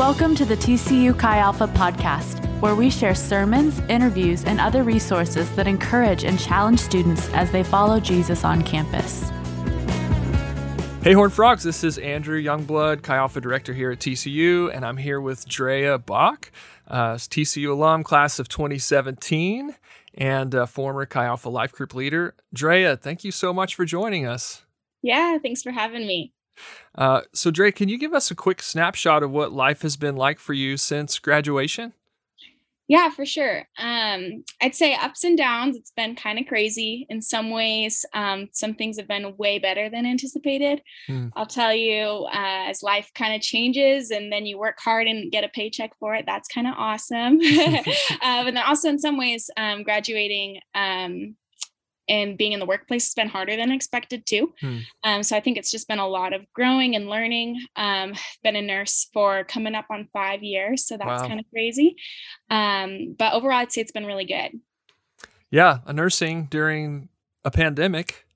Welcome to the TCU Chi Alpha podcast, where we share sermons, interviews, and other resources that encourage and challenge students as they follow Jesus on campus. Hey, Horn Frogs, this is Andrew Youngblood, Chi Alpha Director here at TCU, and I'm here with Drea Bach, uh, TCU alum, class of 2017, and uh, former Chi Alpha Life Group leader. Drea, thank you so much for joining us. Yeah, thanks for having me. Uh, so, Dre, can you give us a quick snapshot of what life has been like for you since graduation? Yeah, for sure. Um, I'd say ups and downs. It's been kind of crazy in some ways. Um, some things have been way better than anticipated. Hmm. I'll tell you, uh, as life kind of changes and then you work hard and get a paycheck for it, that's kind of awesome. uh, but then also, in some ways, um, graduating um, and being in the workplace has been harder than expected too. Hmm. Um, so I think it's just been a lot of growing and learning. Um, been a nurse for coming up on five years, so that's wow. kind of crazy. Um, but overall, I'd say it's been really good. Yeah, a nursing during a pandemic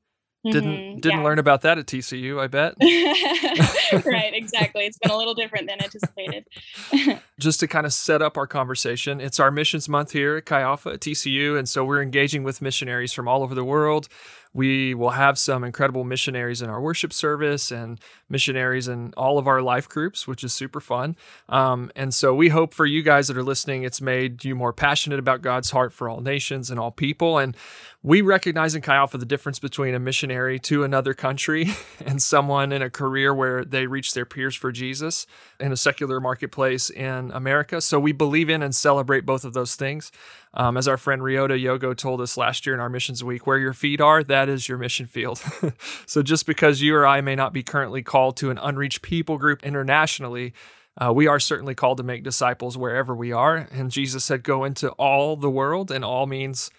didn't mm-hmm, didn't yeah. learn about that at TCU, I bet. right, exactly. It's been a little different than anticipated. Just to kind of set up our conversation, it's our missions month here at Chi Alpha at TCU, and so we're engaging with missionaries from all over the world. We will have some incredible missionaries in our worship service and missionaries in all of our life groups, which is super fun. Um, and so we hope for you guys that are listening, it's made you more passionate about God's heart for all nations and all people. And we recognize in Chi Alpha the difference between a missionary to another country and someone in a career where they reach their peers for Jesus in a secular marketplace in America. So we believe in and celebrate both of those things. Um, as our friend Ryota Yogo told us last year in our missions week, where your feet are, that is your mission field. so just because you or I may not be currently called to an unreached people group internationally, uh, we are certainly called to make disciples wherever we are. And Jesus said, Go into all the world, and all means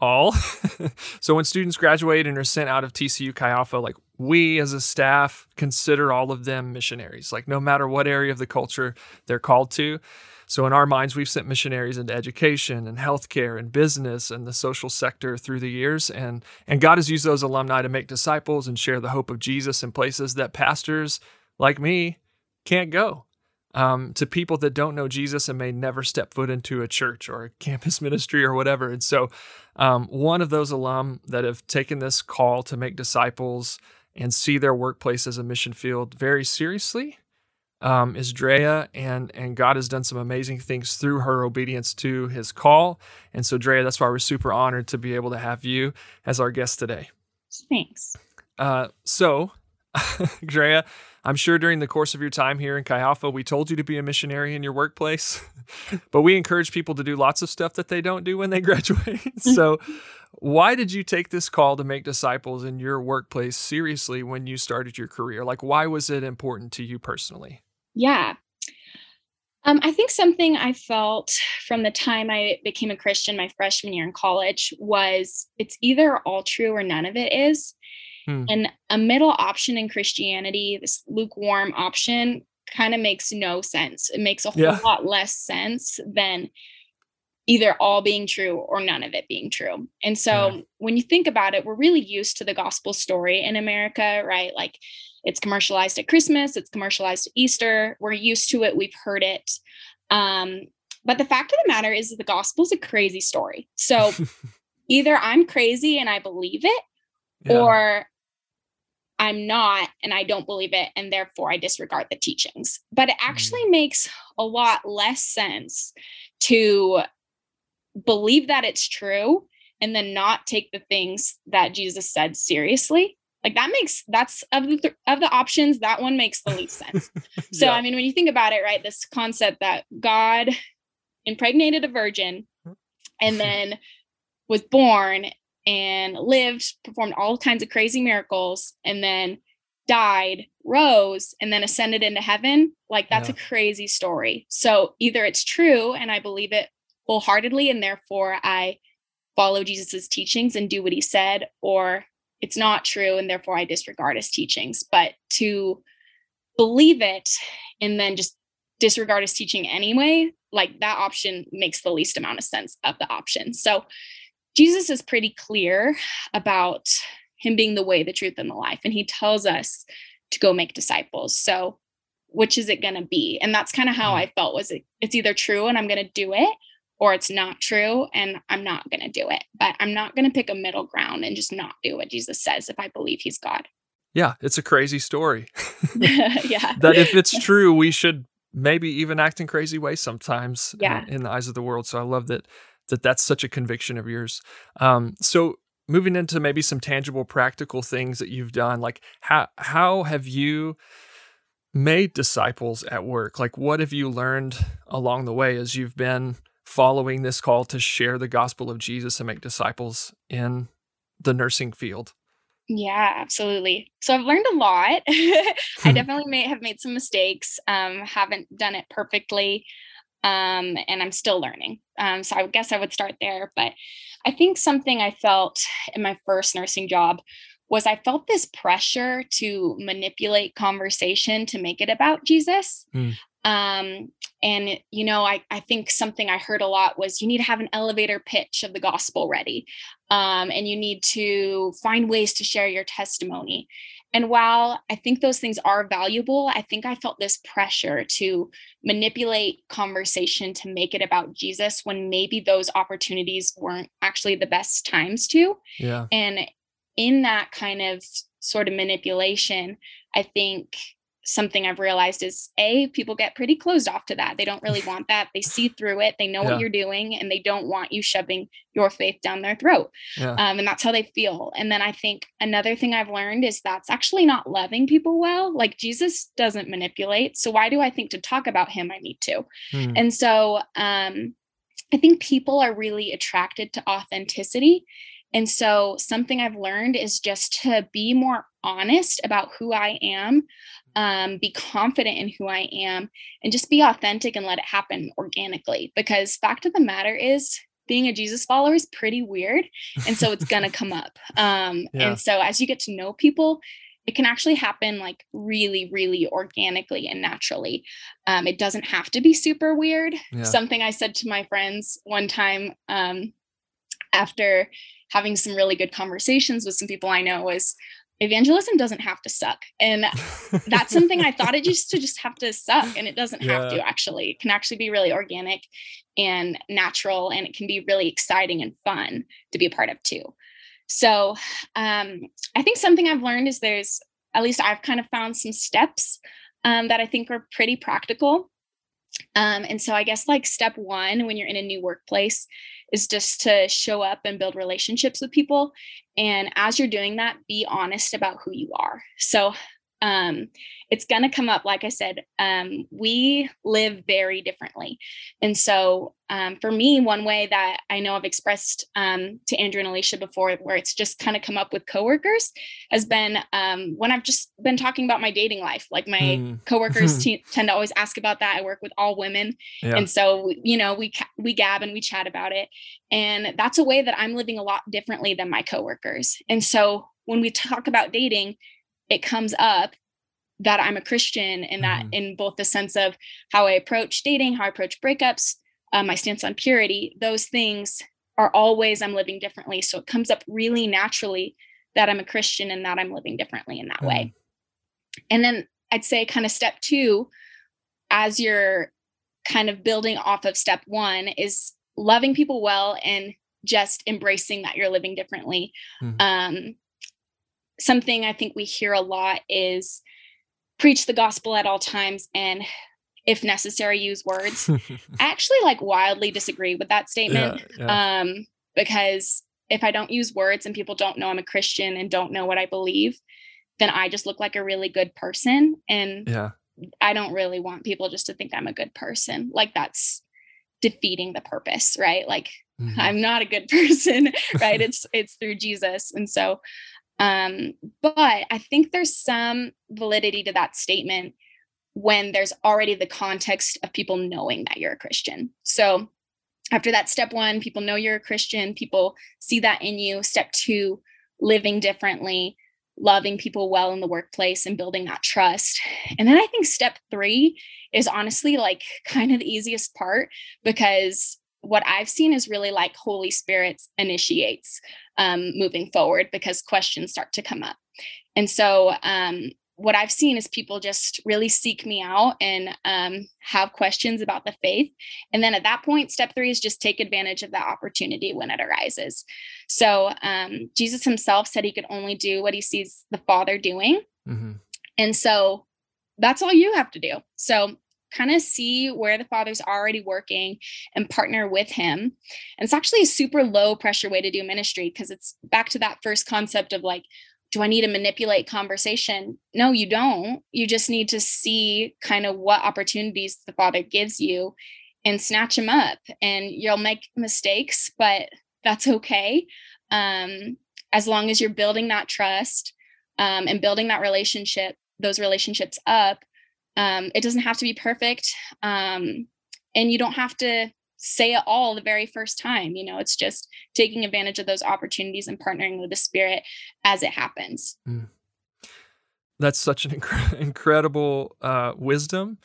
all. so when students graduate and are sent out of TCU Chi Alpha, like we as a staff consider all of them missionaries, like no matter what area of the culture they're called to. So in our minds, we've sent missionaries into education and healthcare and business and the social sector through the years. And, and God has used those alumni to make disciples and share the hope of Jesus in places that pastors like me can't go um, to people that don't know Jesus and may never step foot into a church or a campus ministry or whatever. And so, um, one of those alum that have taken this call to make disciples and see their workplace as a mission field very seriously um, is Drea, and and God has done some amazing things through her obedience to His call. And so, Drea, that's why we're super honored to be able to have you as our guest today. Thanks. Uh, so, Drea, I'm sure during the course of your time here in Chi Alpha, we told you to be a missionary in your workplace, but we encourage people to do lots of stuff that they don't do when they graduate. so, why did you take this call to make disciples in your workplace seriously when you started your career? Like, why was it important to you personally? Yeah. Um, I think something I felt from the time I became a Christian my freshman year in college was it's either all true or none of it is. Hmm. And a middle option in Christianity, this lukewarm option, kind of makes no sense. It makes a whole yeah. lot less sense than either all being true or none of it being true. And so yeah. when you think about it, we're really used to the gospel story in America, right? Like it's commercialized at Christmas, it's commercialized at Easter. We're used to it, we've heard it. Um, but the fact of the matter is the gospel is a crazy story. So either I'm crazy and I believe it, yeah. or I'm not and I don't believe it, and therefore I disregard the teachings. But it actually mm. makes a lot less sense to believe that it's true and then not take the things that Jesus said seriously. Like that makes that's of the th- of the options that one makes the least sense. so yeah. I mean when you think about it, right, this concept that God impregnated a virgin and then was born and lived, performed all kinds of crazy miracles, and then died, rose, and then ascended into heaven. Like that's yeah. a crazy story. So either it's true and I believe it wholeheartedly, and therefore I follow Jesus's teachings and do what he said, or it's not true and therefore I disregard his teachings. But to believe it and then just disregard his teaching anyway, like that option makes the least amount of sense of the options. So Jesus is pretty clear about him being the way, the truth, and the life. And he tells us to go make disciples. So which is it going to be and that's kind of how mm. i felt was it, it's either true and i'm going to do it or it's not true and i'm not going to do it but i'm not going to pick a middle ground and just not do what jesus says if i believe he's god yeah it's a crazy story yeah that if it's true we should maybe even act in crazy ways sometimes yeah. in, in the eyes of the world so i love that that that's such a conviction of yours. Um, so moving into maybe some tangible practical things that you've done like how how have you made disciples at work? Like what have you learned along the way as you've been following this call to share the gospel of Jesus and make disciples in the nursing field? Yeah absolutely. So i've learned a lot. I definitely may have made some mistakes um haven't done it perfectly um, and I'm still learning. Um, so I guess I would start there. But I think something I felt in my first nursing job was I felt this pressure to manipulate conversation to make it about Jesus. Mm. Um, and you know, I, I think something I heard a lot was you need to have an elevator pitch of the gospel ready. Um, and you need to find ways to share your testimony. And while I think those things are valuable, I think I felt this pressure to manipulate conversation to make it about Jesus when maybe those opportunities weren't actually the best times to. Yeah. And in that kind of sort of manipulation, I think something I've realized is a people get pretty closed off to that. They don't really want that. They see through it. They know yeah. what you're doing, and they don't want you shoving your faith down their throat. Yeah. Um, and that's how they feel. And then I think another thing I've learned is that's actually not loving people well. Like Jesus doesn't manipulate, so why do I think to talk about him I need to? Hmm. And so um, I think people are really attracted to authenticity. And so, something I've learned is just to be more honest about who I am, um, be confident in who I am, and just be authentic and let it happen organically. Because, fact of the matter is, being a Jesus follower is pretty weird. And so, it's going to come up. Um, yeah. And so, as you get to know people, it can actually happen like really, really organically and naturally. Um, it doesn't have to be super weird. Yeah. Something I said to my friends one time um, after having some really good conversations with some people I know was evangelism doesn't have to suck. And that's something I thought it used to just have to suck. And it doesn't yeah. have to actually. It can actually be really organic and natural. And it can be really exciting and fun to be a part of too. So um, I think something I've learned is there's, at least I've kind of found some steps um, that I think are pretty practical. Um, and so I guess like step one when you're in a new workplace is just to show up and build relationships with people. And as you're doing that, be honest about who you are. So um, it's going to come up. Like I said, um, we live very differently. And so um, for me, one way that I know I've expressed um, to Andrew and Alicia before, where it's just kind of come up with coworkers, has been um, when I've just been talking about my dating life. Like my mm. coworkers t- tend to always ask about that. I work with all women, yeah. and so you know we ca- we gab and we chat about it, and that's a way that I'm living a lot differently than my coworkers. And so when we talk about dating, it comes up that I'm a Christian and that mm-hmm. in both the sense of how I approach dating, how I approach breakups, uh, my stance on purity, those things are always I'm living differently. So it comes up really naturally that I'm a Christian and that I'm living differently in that mm-hmm. way. And then I'd say kind of step two, as you're kind of building off of step one, is loving people well and just embracing that you're living differently. Mm-hmm. Um, something I think we hear a lot is preach the gospel at all times and if necessary use words. I actually like wildly disagree with that statement yeah, yeah. um because if i don't use words and people don't know i'm a christian and don't know what i believe then i just look like a really good person and yeah. I don't really want people just to think i'm a good person. Like that's defeating the purpose right? Like mm-hmm. i'm not a good person right? It's it's through jesus. And so um, but I think there's some validity to that statement when there's already the context of people knowing that you're a Christian. So after that, step one, people know you're a Christian, people see that in you. Step two, living differently, loving people well in the workplace and building that trust. And then I think step three is honestly like kind of the easiest part because what I've seen is really like Holy Spirit initiates um, moving forward because questions start to come up. And so um, what I've seen is people just really seek me out and um, have questions about the faith. And then at that point, step three is just take advantage of that opportunity when it arises. So um, Jesus himself said he could only do what he sees the Father doing. Mm-hmm. And so that's all you have to do. So kind of see where the father's already working and partner with him. And it's actually a super low pressure way to do ministry because it's back to that first concept of like, do I need to manipulate conversation? No, you don't. You just need to see kind of what opportunities the father gives you and snatch them up. And you'll make mistakes, but that's okay. Um, as long as you're building that trust um, and building that relationship, those relationships up, um, it doesn't have to be perfect. Um, and you don't have to say it all the very first time. You know, it's just taking advantage of those opportunities and partnering with the spirit as it happens. Mm. That's such an inc- incredible uh, wisdom,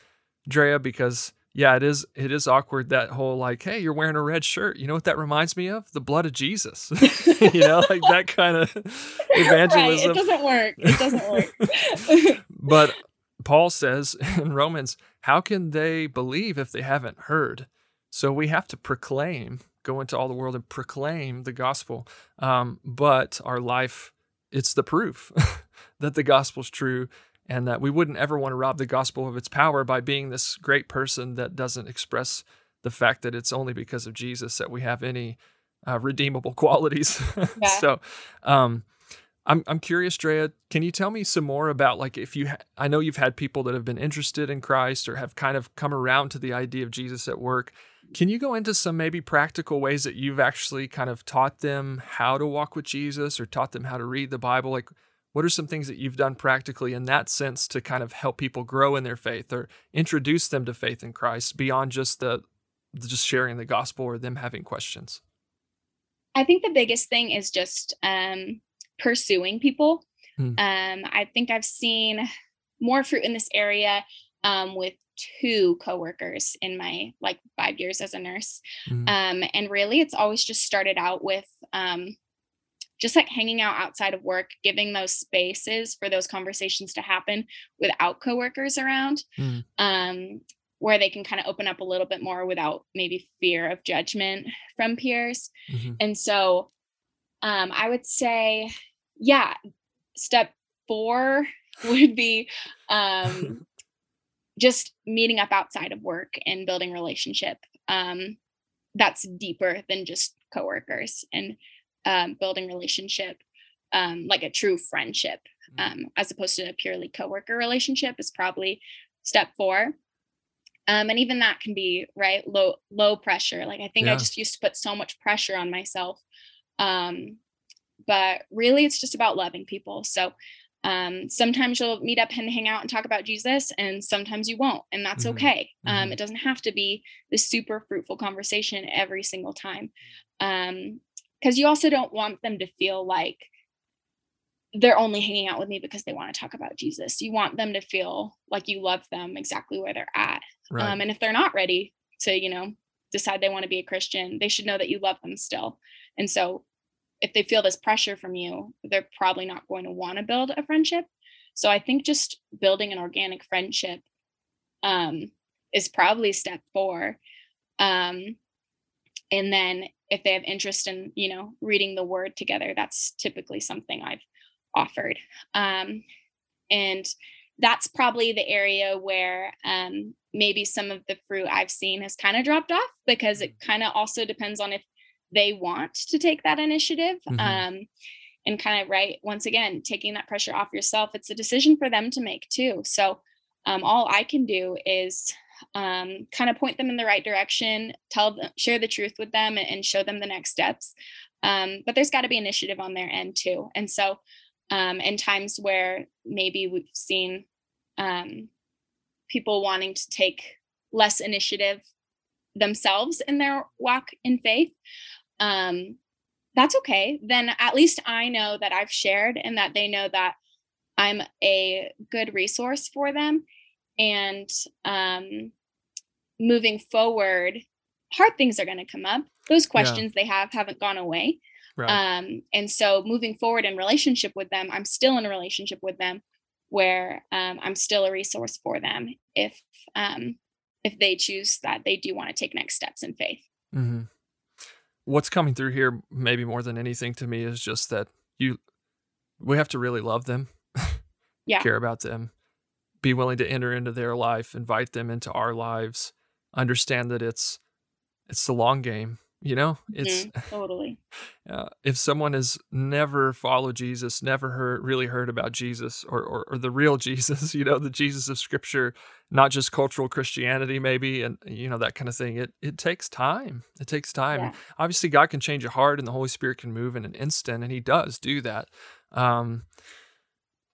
Drea, because yeah, it is. It is awkward that whole like, hey, you're wearing a red shirt. You know what that reminds me of? The blood of Jesus. you know, like that kind of evangelism. Right. It doesn't work. It doesn't work. but Paul says in Romans, how can they believe if they haven't heard? So we have to proclaim, go into all the world and proclaim the gospel. Um, but our life, it's the proof that the gospel's true and that we wouldn't ever want to rob the gospel of its power by being this great person that doesn't express the fact that it's only because of Jesus that we have any uh, redeemable qualities. Yeah. so, um, I'm I'm curious, Drea. Can you tell me some more about like if you? Ha- I know you've had people that have been interested in Christ or have kind of come around to the idea of Jesus at work. Can you go into some maybe practical ways that you've actually kind of taught them how to walk with Jesus or taught them how to read the Bible? Like, what are some things that you've done practically in that sense to kind of help people grow in their faith or introduce them to faith in Christ beyond just the just sharing the gospel or them having questions? I think the biggest thing is just um, pursuing people. Hmm. Um, I think I've seen more fruit in this area um, with two coworkers in my like five years as a nurse. Mm-hmm. Um, and really, it's always just started out with um, just like hanging out outside of work, giving those spaces for those conversations to happen without coworkers around, mm-hmm. um, where they can kind of open up a little bit more without maybe fear of judgment from peers. Mm-hmm. And so um, I would say yeah, step four would be um, just meeting up outside of work and building relationship. Um, that's deeper than just coworkers and um, building relationship, um, like a true friendship, mm-hmm. um, as opposed to a purely coworker relationship is probably step four. Um, and even that can be right low low pressure. Like I think yeah. I just used to put so much pressure on myself um, but really it's just about loving people. So um, sometimes you'll meet up and hang out and talk about Jesus, and sometimes you won't, and that's mm-hmm. okay. Um, mm-hmm. It doesn't have to be this super fruitful conversation every single time, because um, you also don't want them to feel like they're only hanging out with me because they want to talk about Jesus. You want them to feel like you love them exactly where they're at, right. um, and if they're not ready to, you know, decide they want to be a Christian, they should know that you love them still. And so if they feel this pressure from you, they're probably not going to want to build a friendship. So I think just building an organic friendship um, is probably step four. Um, and then if they have interest in, you know, reading the word together, that's typically something I've offered. Um, and that's probably the area where um, maybe some of the fruit I've seen has kind of dropped off because it kind of also depends on if they want to take that initiative mm-hmm. um, and kind of right once again taking that pressure off yourself it's a decision for them to make too so um, all i can do is um, kind of point them in the right direction tell them share the truth with them and, and show them the next steps um, but there's got to be initiative on their end too and so um, in times where maybe we've seen um, people wanting to take less initiative themselves in their walk in faith um, that's okay. Then at least I know that I've shared and that they know that I'm a good resource for them. And um, moving forward, hard things are going to come up. Those questions yeah. they have haven't gone away. Right. Um, and so moving forward in relationship with them, I'm still in a relationship with them, where um, I'm still a resource for them if um, if they choose that they do want to take next steps in faith. Mm-hmm. What's coming through here, maybe more than anything to me, is just that you we have to really love them, yeah, care about them, be willing to enter into their life, invite them into our lives, understand that it's it's the long game you know it's mm, totally uh, if someone has never followed jesus never heard really heard about jesus or, or, or the real jesus you know the jesus of scripture not just cultural christianity maybe and you know that kind of thing it it takes time it takes time yeah. obviously god can change a heart and the holy spirit can move in an instant and he does do that um,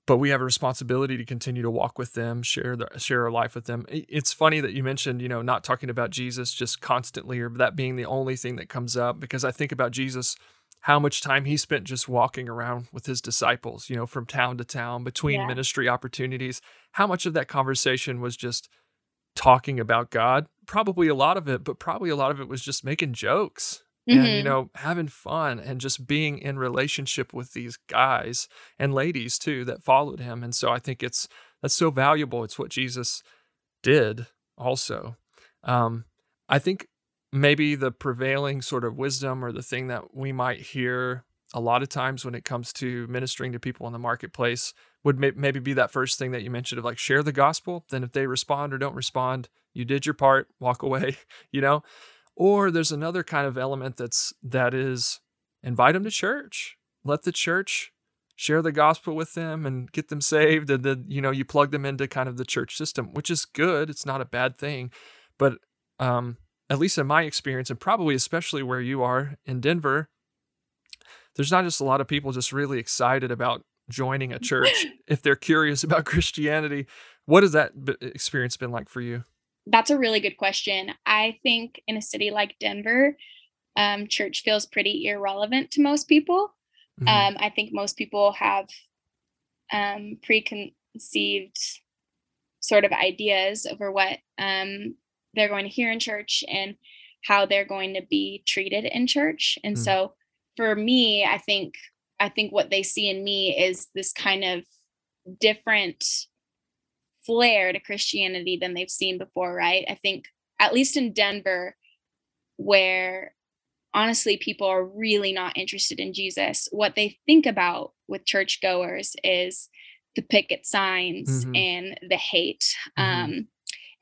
but we have a responsibility to continue to walk with them, share the, share our life with them. It's funny that you mentioned, you know, not talking about Jesus just constantly or that being the only thing that comes up because I think about Jesus how much time he spent just walking around with his disciples, you know, from town to town between yeah. ministry opportunities. How much of that conversation was just talking about God? Probably a lot of it, but probably a lot of it was just making jokes mm-hmm. and you mm-hmm. know having fun and just being in relationship with these guys and ladies too that followed him and so i think it's that's so valuable it's what jesus did also um i think maybe the prevailing sort of wisdom or the thing that we might hear a lot of times when it comes to ministering to people in the marketplace would may- maybe be that first thing that you mentioned of like share the gospel then if they respond or don't respond you did your part walk away you know or there's another kind of element that's that is invite them to church. Let the church share the gospel with them and get them saved and then you know you plug them into kind of the church system which is good. It's not a bad thing. But um at least in my experience and probably especially where you are in denver there's not just a lot of people just really excited about joining a church. If they're curious about christianity what has that experience been like for you that's a really good question. I think in a city like Denver, um, church feels pretty irrelevant to most people. Mm-hmm. Um, I think most people have um, preconceived sort of ideas over what um, they're going to hear in church and how they're going to be treated in church. And mm-hmm. so for me, I think I think what they see in me is this kind of different flair to Christianity than they've seen before, right? I think, at least in Denver, where honestly people are really not interested in Jesus, what they think about with churchgoers is the picket signs mm-hmm. and the hate. Mm-hmm. Um,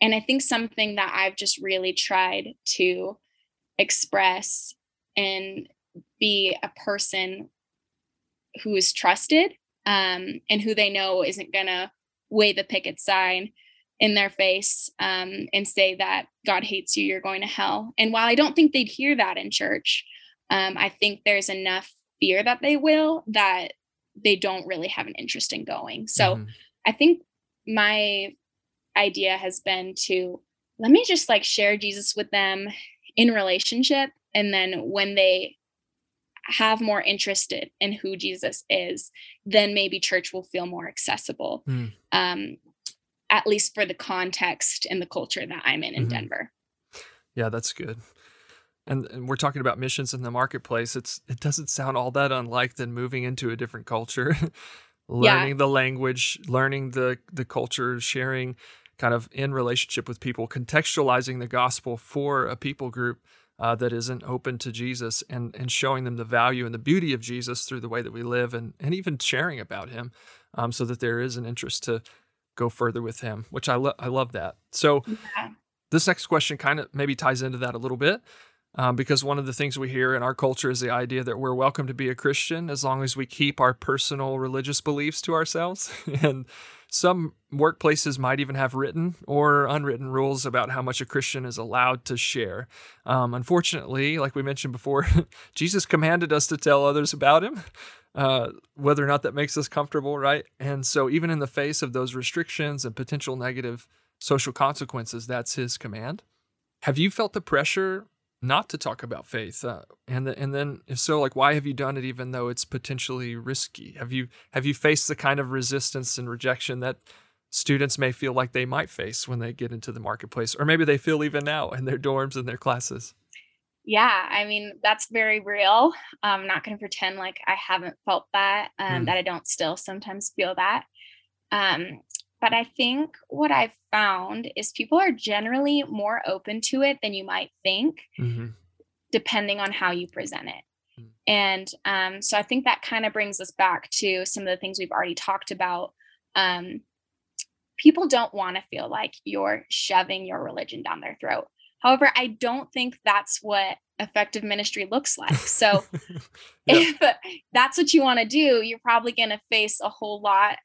and I think something that I've just really tried to express and be a person who is trusted um, and who they know isn't going to wave a picket sign in their face um, and say that God hates you, you're going to hell. And while I don't think they'd hear that in church, um, I think there's enough fear that they will that they don't really have an interest in going. So mm-hmm. I think my idea has been to let me just like share Jesus with them in relationship. And then when they have more interested in who Jesus is, then maybe church will feel more accessible. Mm. Um, at least for the context and the culture that I'm in in mm-hmm. Denver. Yeah, that's good. And, and, we're talking about missions in the marketplace. It's it doesn't sound all that unlike than moving into a different culture, learning yeah. the language, learning the the culture, sharing kind of in relationship with people, contextualizing the gospel for a people group uh, that isn't open to Jesus and, and showing them the value and the beauty of Jesus through the way that we live and, and even sharing about him um, so that there is an interest to go further with him, which I, lo- I love that. So, yeah. this next question kind of maybe ties into that a little bit. Um, because one of the things we hear in our culture is the idea that we're welcome to be a Christian as long as we keep our personal religious beliefs to ourselves. and some workplaces might even have written or unwritten rules about how much a Christian is allowed to share. Um, unfortunately, like we mentioned before, Jesus commanded us to tell others about him, uh, whether or not that makes us comfortable, right? And so, even in the face of those restrictions and potential negative social consequences, that's his command. Have you felt the pressure not to talk about faith uh, and the, and then if so like why have you done it even though it's potentially risky? Have you have you faced the kind of resistance and rejection that students may feel like they might face when they get into the marketplace or maybe they feel even now in their dorms and their classes? Yeah i mean that's very real. I'm not going to pretend like i haven't felt that um, mm. that i don't still sometimes feel that. Um, but I think what I've found is people are generally more open to it than you might think, mm-hmm. depending on how you present it. Mm. And um, so I think that kind of brings us back to some of the things we've already talked about. Um, people don't want to feel like you're shoving your religion down their throat. However, I don't think that's what effective ministry looks like. So if that's what you want to do, you're probably going to face a whole lot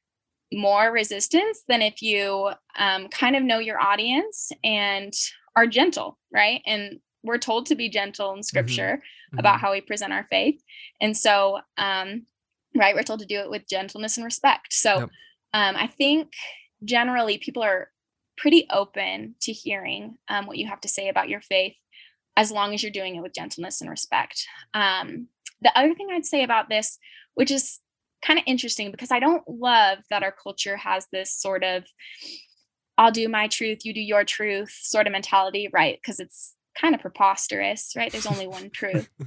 more resistance than if you um, kind of know your audience and are gentle, right? And we're told to be gentle in mm-hmm. scripture mm-hmm. about how we present our faith. And so, um, right, we're told to do it with gentleness and respect. So yep. um, I think generally people are pretty open to hearing um, what you have to say about your faith as long as you're doing it with gentleness and respect. Um, the other thing I'd say about this, which is kind of interesting because I don't love that our culture has this sort of I'll do my truth, you do your truth sort of mentality, right? Because it's kind of preposterous, right? There's only one truth.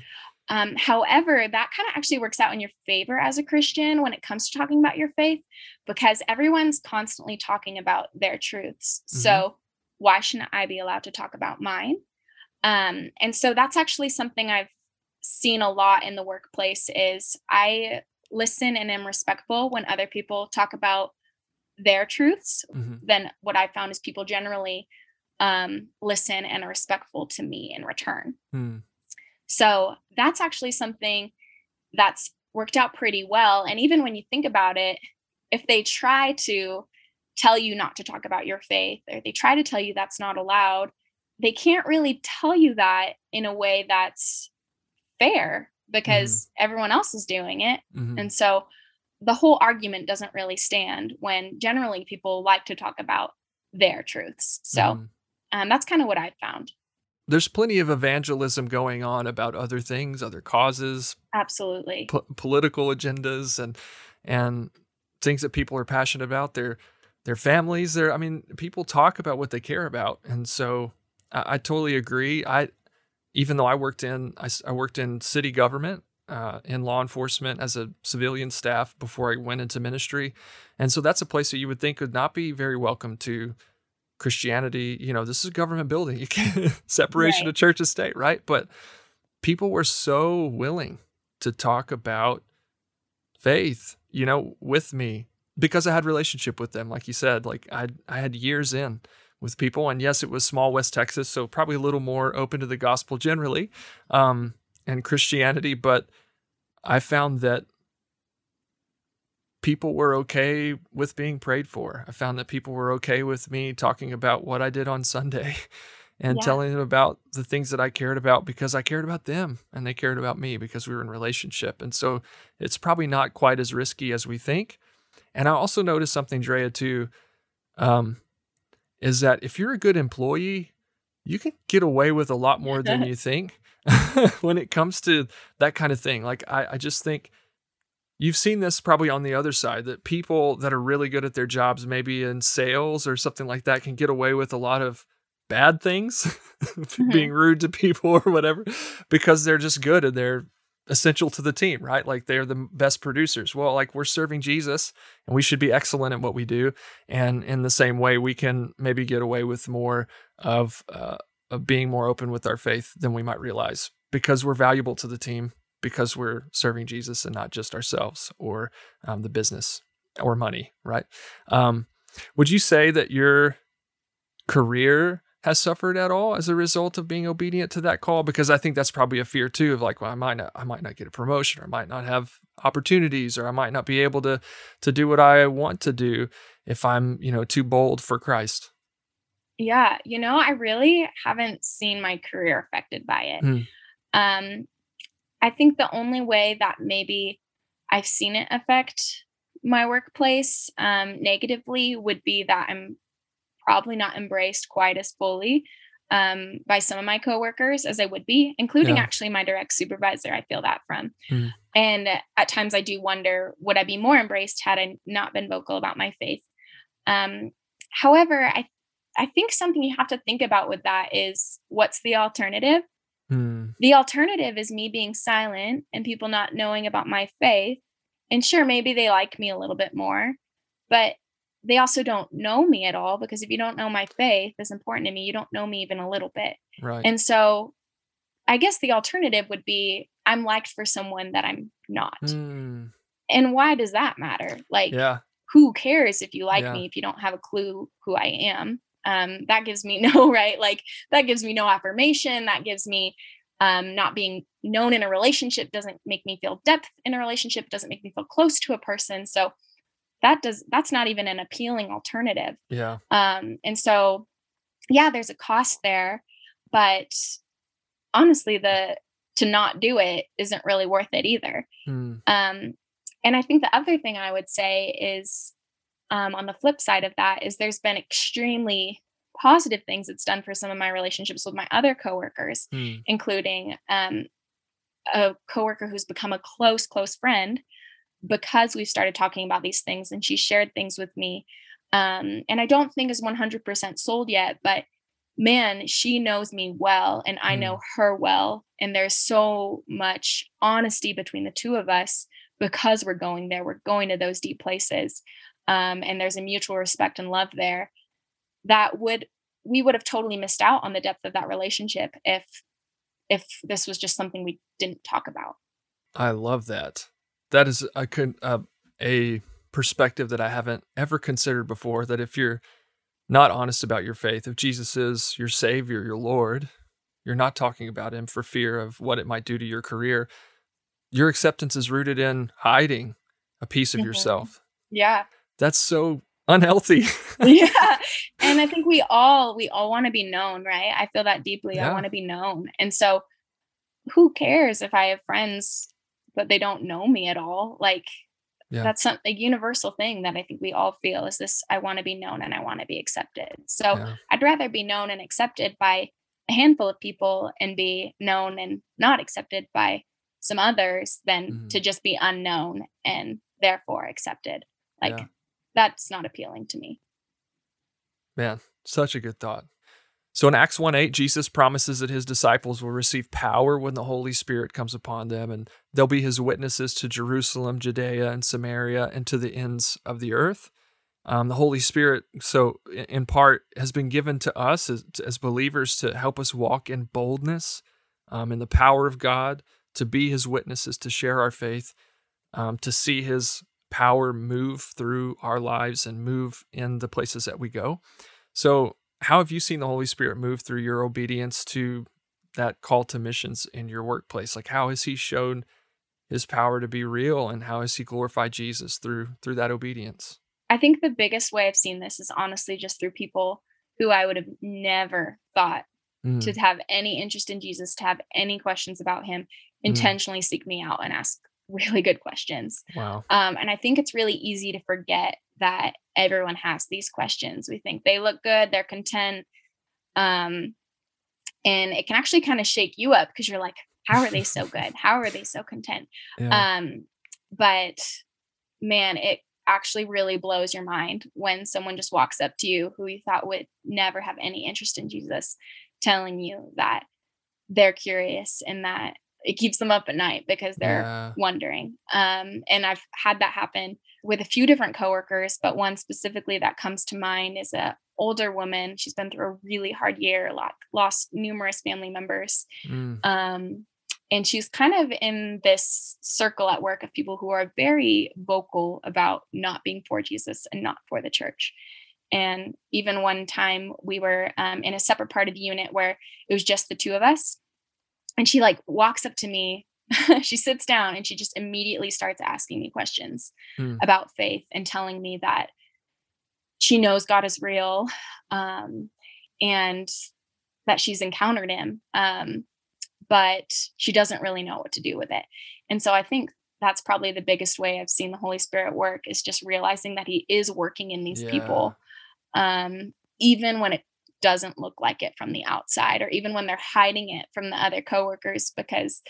Um, however, that kind of actually works out in your favor as a Christian when it comes to talking about your faith, because everyone's constantly talking about their truths. Mm-hmm. So why shouldn't I be allowed to talk about mine? Um, and so that's actually something I've seen a lot in the workplace is I listen and am respectful when other people talk about their truths. Mm-hmm. Then what I found is people generally um, listen and are respectful to me in return. Mm. So that's actually something that's worked out pretty well. And even when you think about it, if they try to tell you not to talk about your faith or they try to tell you that's not allowed, they can't really tell you that in a way that's fair because mm-hmm. everyone else is doing it. Mm-hmm. And so the whole argument doesn't really stand when generally people like to talk about their truths. So mm-hmm. um, that's kind of what I found. There's plenty of evangelism going on about other things, other causes, absolutely, po- political agendas, and and things that people are passionate about. Their their families. Their I mean, people talk about what they care about, and so I, I totally agree. I even though I worked in I, I worked in city government uh, in law enforcement as a civilian staff before I went into ministry, and so that's a place that you would think would not be very welcome to Christianity. You know, this is a government building. You can separation right. of church and state, right? But people were so willing to talk about faith, you know, with me because I had relationship with them. Like you said, like I I had years in with people. And yes, it was small West Texas, so probably a little more open to the gospel generally um, and Christianity. But I found that people were okay with being prayed for. I found that people were okay with me talking about what I did on Sunday and yeah. telling them about the things that I cared about because I cared about them and they cared about me because we were in relationship. And so it's probably not quite as risky as we think. And I also noticed something, Drea, too. Um, is that if you're a good employee, you can get away with a lot more than you think when it comes to that kind of thing. Like, I, I just think you've seen this probably on the other side that people that are really good at their jobs, maybe in sales or something like that, can get away with a lot of bad things, mm-hmm. being rude to people or whatever, because they're just good and they're essential to the team, right? Like they're the best producers. Well, like we're serving Jesus and we should be excellent at what we do. And in the same way, we can maybe get away with more of, uh, of being more open with our faith than we might realize because we're valuable to the team, because we're serving Jesus and not just ourselves or um, the business or money, right? Um, would you say that your career has suffered at all as a result of being obedient to that call? Because i think that's probably a fear too of like well i might not i might not get a promotion or i might not have opportunities or i might not be able to to do what i want to do if i'm you know too bold for christ. Yeah you know i really haven't seen my career affected by it. Mm. um i think the only way that maybe i've seen it affect my workplace um negatively would be that i'm probably not embraced quite as fully um, by some of my coworkers as I would be, including yeah. actually my direct supervisor. I feel that from. Mm. And at times I do wonder would I be more embraced had I not been vocal about my faith? Um, however, I I think something you have to think about with that is what's the alternative? Mm. The alternative is me being silent and people not knowing about my faith. And sure, maybe they like me a little bit more, but they also don't know me at all because if you don't know my faith is important to me, you don't know me even a little bit. Right. And so I guess the alternative would be I'm liked for someone that I'm not. Mm. And why does that matter? Like, Yeah. who cares if you like Yeah. me if you don't have a clue who I am? Um, that gives me no right. Like that gives me no affirmation. That gives me um, not being known in a relationship doesn't make me feel depth in a relationship. Doesn't make me feel close to a person. So that does that's not even an appealing alternative. Yeah. Um, and so, yeah, there's a cost there, but honestly, the to not do it isn't really worth it either. Mm. Um, and I think the other thing I would say is, um, on the flip side of that, is there's been extremely positive things it's done for some of my relationships with my other coworkers, Mm. including um, a coworker who's become a close, close friend because we started talking about these things and she shared things with me. Um, and I don't think is 100% sold yet, but man, she knows me well and I know her well. And there's so much honesty between the two of us because we're going there. We're going to those deep places. Um, and there's a mutual respect and love there that would we would have totally missed out on the depth of that relationship if if this was just something we didn't talk about. I love that. That is a uh, a perspective that I haven't ever considered before. That if you're not honest about your faith, if Jesus is your Savior, your Lord, you're not talking about Him for fear of what it might do to your career. Your acceptance is rooted in hiding a piece of Mhm. yourself. Yeah. That's so unhealthy. yeah. And I think we all we all want to be known, right? I feel that deeply. I want to be known. And so who cares if I have friends but they don't know me at all? Like Yeah. that's some, a universal thing that I think we all feel is this I want to be known and I want to be accepted. So Yeah. I'd rather be known and accepted by a handful of people and be known and not accepted by some others than Mhm. to just be unknown and therefore accepted. Like Yeah. that's not appealing to me. Man, such a good thought. So in Acts 1 8, Jesus promises that his disciples will receive power when the Holy Spirit comes upon them, and they'll be his witnesses to Jerusalem, Judea, and Samaria, and to the ends of the earth. Um, the Holy Spirit, so in part, has been given to us as, as believers to help us walk in boldness, um, in the power of God, to be his witnesses, to share our faith, um, to see his power move through our lives and move in the places that we go. So, how have you seen the Holy Spirit move through your obedience to that call to missions in your workplace? Like, how has He shown His power to be real, and how has He glorified Jesus through through that obedience? I think the biggest way I've seen this is honestly just through people who I would have never thought Mm, to have any interest in Jesus, to have any questions about him, intentionally seek me out and ask really good questions. wow. Um, and I think it's really easy to forget that everyone has these questions. We think they look good, they're content. Um, and it can actually kind of shake you up because you're like, how are they so good? How are they so content? Yeah. Um, but man, it actually really blows your mind when someone just walks up to you who you thought would never have any interest in Jesus, telling you that they're curious and that it keeps them up at night because they're yeah. wondering. Um, and I've had that happen with a few different coworkers, but one specifically that comes to mind is a older woman. She's been through a really hard year, lot, lost numerous family members. Mm, Um, and she's kind of in this circle at work of people who are very vocal about not being for Jesus and not for the church. And even one time we were um, in a separate part of the unit where it was just the two of us. And she like walks up to me, she sits down and she just immediately starts asking me questions Hmm. about faith and telling me that she knows God is real um, and that she's encountered him. Um, but she doesn't really know what to do with it. And so I think that's probably the biggest way I've seen the Holy Spirit work is just realizing that he is working in these people, um, even when it doesn't look like it from the outside, or even when they're hiding it from the other coworkers because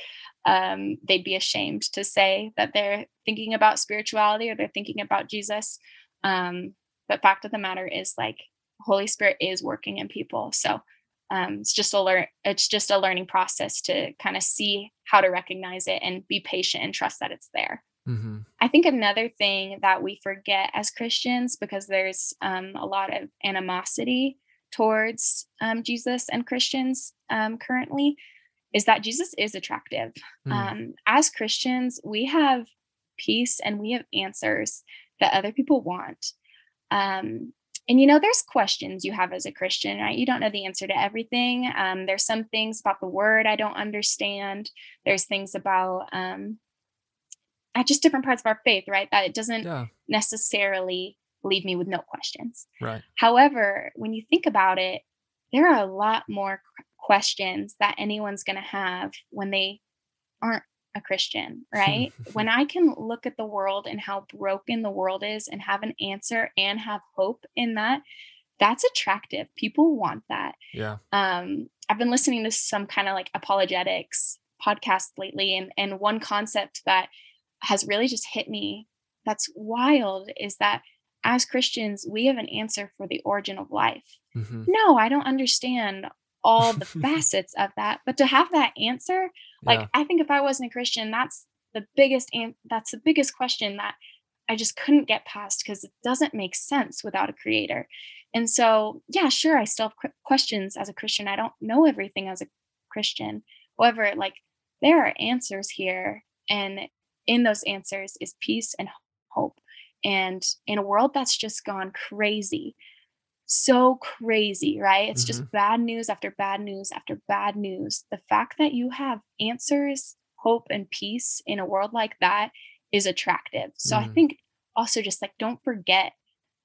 um, they'd be ashamed to say that they're thinking about spirituality or they're thinking about Jesus. Um, but fact of the matter is, like, Holy Spirit is working in people. So um, it's just a learn it's just a learning process to kind of see how to recognize it and be patient and trust that it's there Mm-hmm. I think another thing that we forget as Christians, because there's um, a lot of animosity towards um, Jesus and Christians um, currently, is that Jesus is attractive. Mm. as Christians, we have peace and we have answers that other people want. Um, and you know, there's questions you have as a Christian, right? You don't know the answer to everything. Um, there's some things about the word I don't understand. There's things about um, at just different parts of our faith, right? That it doesn't yeah. necessarily leave me with no questions. Right. However, when you think about it, there are a lot more questions that anyone's going to have when they aren't a Christian, right? when I can look at the world and how broken the world is and have an answer and have hope in that, that's attractive. People want that. Yeah. Um, I've been listening to some kind of like apologetics podcast lately, and and one concept that has really just hit me that's wild is that as Christians, we have an answer for the origin of life. Mm-hmm. No, I don't understand all the facets of that, but to have that answer, like yeah. I think if I wasn't a Christian, that's the biggest and that's the biggest question that I just couldn't get past because it doesn't make sense without a creator. And so, yeah, sure, I still have questions as a Christian. I don't know everything as a Christian. However, like there are answers here, and in those answers is peace and hope. And in a world that's just gone crazy, so crazy, right? It's mm-hmm. just bad news after bad news after bad news. The fact that you have answers, hope, and peace in a world like that is attractive. So mm-hmm. I think also just like don't forget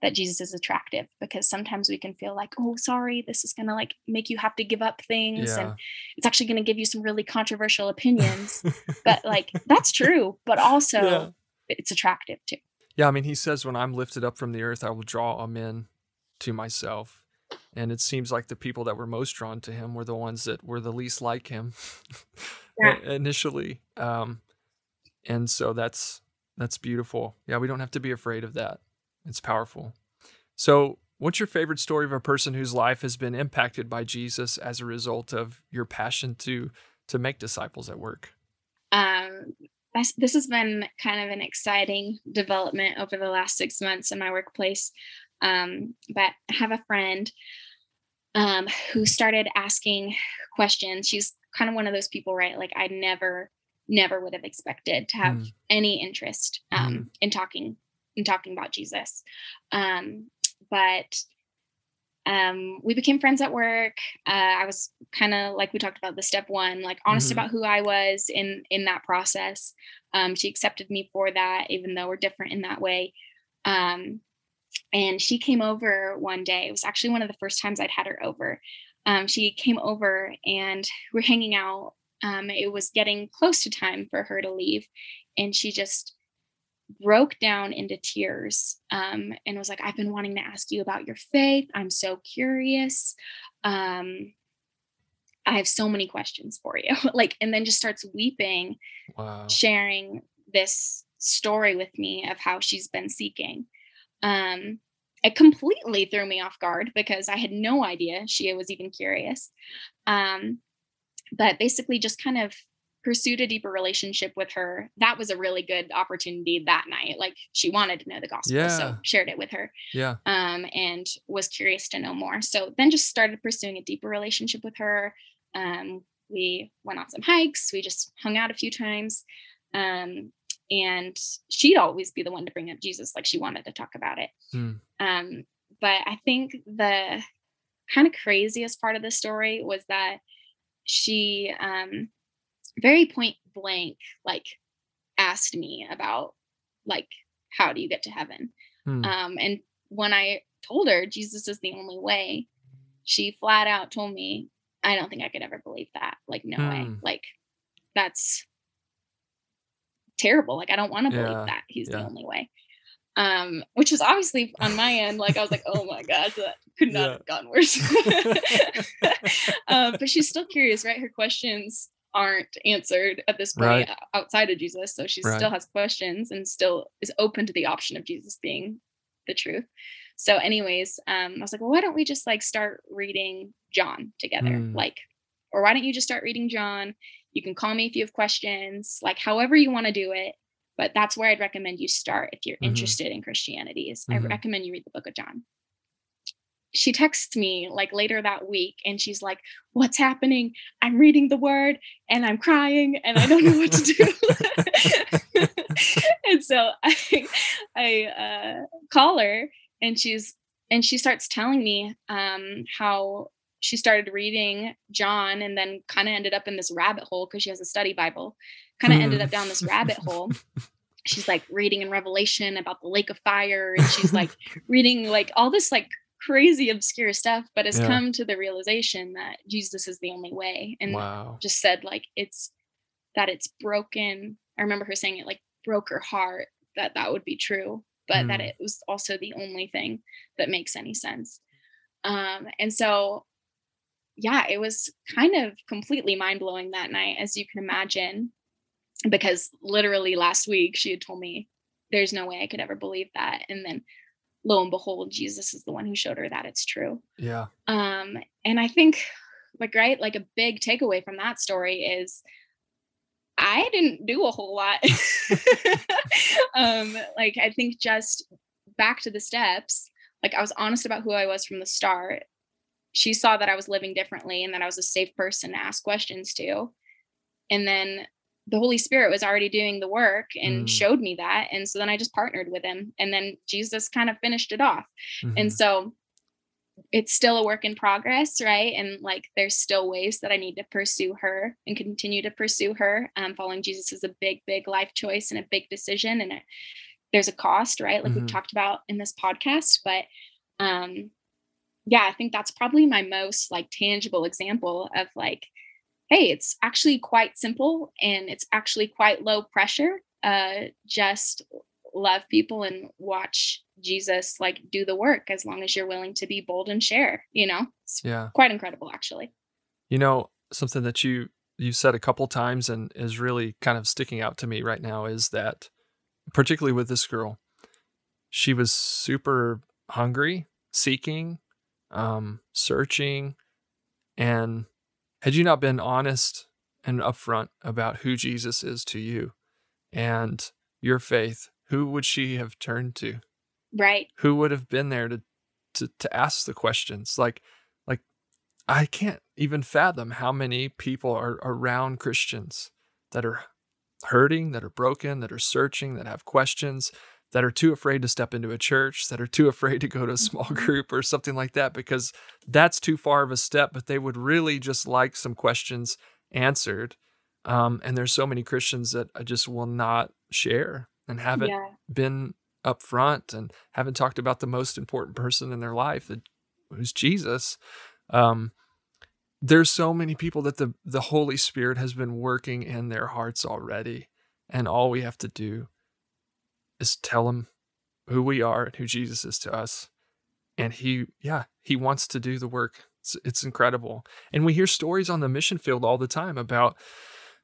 that Jesus is attractive because sometimes we can feel like, oh, sorry, this is gonna like make you have to give up things yeah. and it's actually gonna give you some really controversial opinions. but like that's true, but also yeah. it's attractive too. Yeah, I mean, he says, when I'm lifted up from the earth, I will draw all men to myself. And it seems like the people that were most drawn to him were the ones that were the least like him yeah. initially. Um, and so that's that's beautiful. Yeah, we don't have to be afraid of that. It's powerful. So, what's your favorite story of a person whose life has been impacted by Jesus as a result of your passion to to make disciples at work? Um, this has been kind of an exciting development over the last six months in my workplace. Um, but I have a friend um, who started asking questions. She's kind of one of those people, right? Like I never, never would have expected to have mm. any interest um, mm. in talking in talking about Jesus. Um, but um, we became friends at work. Uh, I was kind of like we talked about the step one, like honest mm-hmm. about who I was in in that process. Um, she accepted me for that, even though we're different in that way. Um, and she came over one day. It was actually one of the first times I'd had her over. Um, she came over and we're hanging out. Um, it was getting close to time for her to leave, and she just broke down into tears um, and was like, I've been wanting to ask you about your faith. I'm so curious. Um, I have so many questions for you. like, and then just starts weeping, wow. sharing this story with me of how she's been seeking. Um, it completely threw me off guard because I had no idea she was even curious. Um, but basically, just kind of pursued a deeper relationship with her. That was a really good opportunity that night. Like she wanted to know the gospel, yeah. so shared it with her. Yeah. Um, and was curious to know more. So then just started pursuing a deeper relationship with her. Um, we went on some hikes. We just hung out a few times. Um, and she'd always be the one to bring up Jesus, like she wanted to talk about it. Mm. Um, but I think the kind of craziest part of the story was that she um, very point blank like asked me about like how do you get to heaven mm. um, and when i told her jesus is the only way she flat out told me i don't think i could ever believe that like no mm. way hmm. like that's terrible. Like I don't want to believe that he's yeah. the only way. Um, which was obviously on my end, like I was like, oh my god, that could not yeah. have gotten worse. uh, but she's still curious, right? Her questions aren't answered at this point right. outside of Jesus, so she right. still has questions and still is open to the option of Jesus being the truth. So, anyways, um, I was like, well, why don't we just like start reading John together, mm. like, or why don't you just start reading John? You can call me if you have questions, like however you want to do it. but that's where I'd recommend you start if you're mm-hmm. interested in Christianity. Is mm-hmm. I recommend you read the book of John. She texts me like later that week and she's like, What's happening? I'm reading the word and I'm crying and I don't know what to do. and so I I uh, call her and she's and she starts telling me um, how she started reading John and then kind of ended up in this rabbit hole because she has a study Bible, kind of ended up down this rabbit hole. She's like reading in Revelation about the lake of fire, and she's like reading like all this like crazy obscure stuff, but has yeah. come to the realization that Jesus is the only way. And wow. just said like it's that it's broken. I remember her saying it like broke her heart that that would be true, but mm. that it was also the only thing that makes any sense. Um, and so yeah, it was kind of completely mind blowing that night, as you can imagine, because literally last week she had told me there's no way I could ever believe that. And then lo and behold, Jesus is the one who showed her that it's true. Yeah. Um, and I think like right, like a big takeaway from that story is I didn't do a whole lot. um, like I think just back to the steps, like I was honest about who I was from the start she saw that I was living differently and that I was a safe person to ask questions to. And then the Holy Spirit was already doing the work and mm. showed me that. And so then I just partnered with him. And then Jesus kind of finished it off. Mm-hmm. And so it's still a work in progress, right? And like there's still ways that I need to pursue her and continue to pursue her. Um, following Jesus is a big, big life choice and a big decision. And it, there's a cost, right? Like mm-hmm. we've talked about in this podcast. But um, yeah, I think that's probably my most like tangible example of like, hey, it's actually quite simple and it's actually quite low pressure. Uh, just love people and watch Jesus like do the work as long as you're willing to be bold and share, you know? It's yeah. quite incredible actually. You know, something that you you said a couple times and is really kind of sticking out to me right now is that particularly with this girl, she was super hungry, seeking, um, searching. And had you not been honest and upfront about who Jesus is to you and your faith, who would she have turned to? Right. Who would have been there to to to ask the questions? Like like I can't even fathom how many people are around Christians that are hurting, that are broken, that are searching, that have questions, that are too afraid to step into a church, that are too afraid to go to a small mm-hmm. group or something like that, because that's too far of a step, but they would really just like some questions answered. Um, and there's so many Christians that I just will not share and haven't yeah. been upfront and haven't talked about the most important person in their life, who's Jesus. Um, there's so many people that the the Holy Spirit has been working in their hearts already, and all we have to do is tell him who we are and who Jesus is to us. And he, yeah, he wants to do the work. It's, it's incredible. And we hear stories on the mission field all the time about,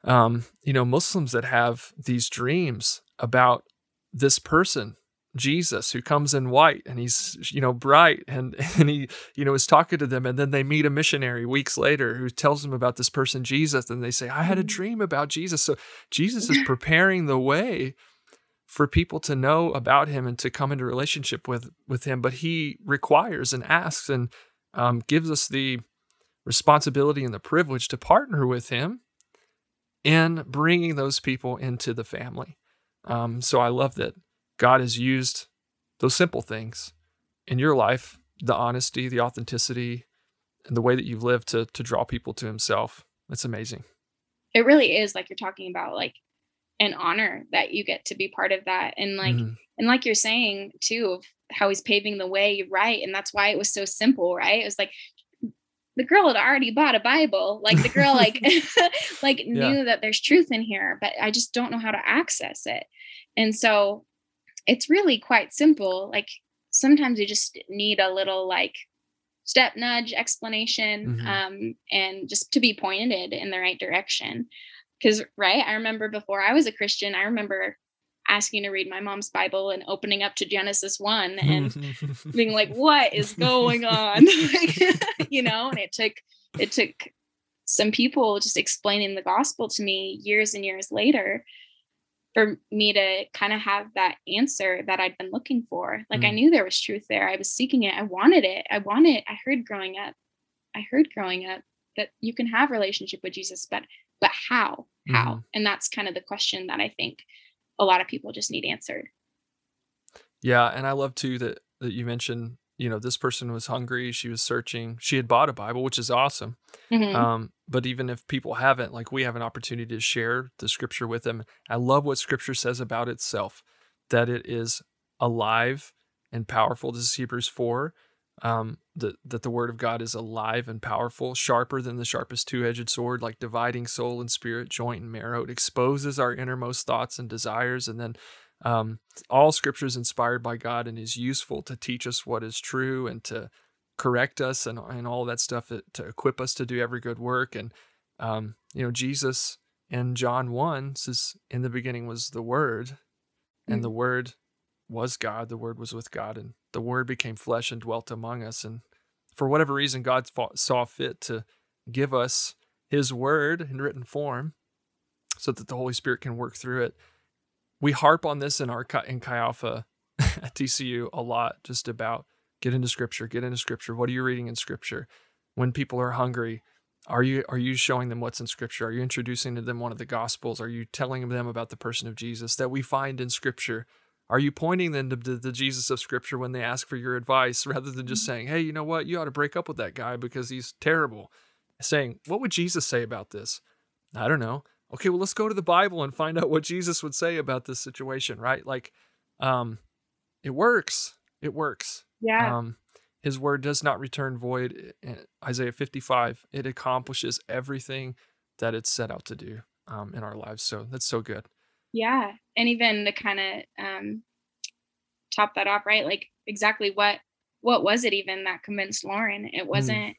um, you know, Muslims that have these dreams about this person Jesus who comes in white and he's you know bright and and he you know is talking to them and then they meet a missionary weeks later who tells them about this person Jesus and they say I had a mm-hmm. dream about Jesus so Jesus is preparing the way for people to know about him and to come into relationship with with him but he requires and asks and um, gives us the responsibility and the privilege to partner with him in bringing those people into the family. Um, so i love that god has used those simple things in your life the honesty the authenticity and the way that you've lived to to draw people to himself. It's amazing. It really is like you're talking about like an honor that you get to be part of that. And like mm-hmm. and like you're saying too of how he's paving the way right? And that's why it was so simple right? It was like the girl had already bought a bible. Like the girl like like yeah. knew that there's truth in here but i just don't know how to access it. And so it's really quite simple. Like sometimes you just need a little like step nudge explanation mm-hmm. um, and just to be pointed in the right direction because, right, I remember before I was a Christian, I remember asking to read my mom's Bible and opening up to Genesis 1 and being like, what is going on? you know, and it took, it took some people just explaining the gospel to me years and years later for me to kind of have that answer that I'd been looking for. Like mm. I knew there was truth there. I was seeking it. I wanted it. I wanted I heard growing up. I heard growing up that you can have relationship with Jesus, but but how? How? Mm. And that's kind of the question that I think a lot of people just need answered. Yeah, and I love too that that you mentioned you know this person was hungry she was searching she had bought a bible which is awesome mm-hmm. um, but even if people haven't like we have an opportunity to share the scripture with them i love what scripture says about itself that it is alive and powerful this is hebrews 4 um, that, that the word of god is alive and powerful sharper than the sharpest two-edged sword like dividing soul and spirit joint and marrow it exposes our innermost thoughts and desires and then um, all scripture is inspired by God and is useful to teach us what is true and to correct us and, and all that stuff to, equip us to do every good work. And, um, you know, Jesus in John 1 says, In the beginning was the Word, and mm-hmm. the Word was God. The Word was with God, and the Word became flesh and dwelt among us. And for whatever reason, God saw fit to give us His Word in written form so that the Holy Spirit can work through it we harp on this in our in Chi Alpha at TCU a lot, just about get into Scripture, get into Scripture. What are you reading in Scripture? When people are hungry, are you are you showing them what's in Scripture? Are you introducing to them one of the Gospels? Are you telling them about the person of Jesus that we find in Scripture? Are you pointing them to the, Jesus of Scripture when they ask for your advice, rather than just mm-hmm. saying, "Hey, you know what? You ought to break up with that guy because he's terrible." Saying, "What would Jesus say about this?" I don't know okay, well, let's go to the Bible and find out what Jesus would say about this situation, right? Like, um, it works. It works. Yeah. Um, his word does not return void. In Isaiah 55, it accomplishes everything that it's set out to do um, in our lives. So that's so good. Yeah. And even to kind of um, top that off, right? Like exactly what what was it even that convinced Lauren? It mm. wasn't mm.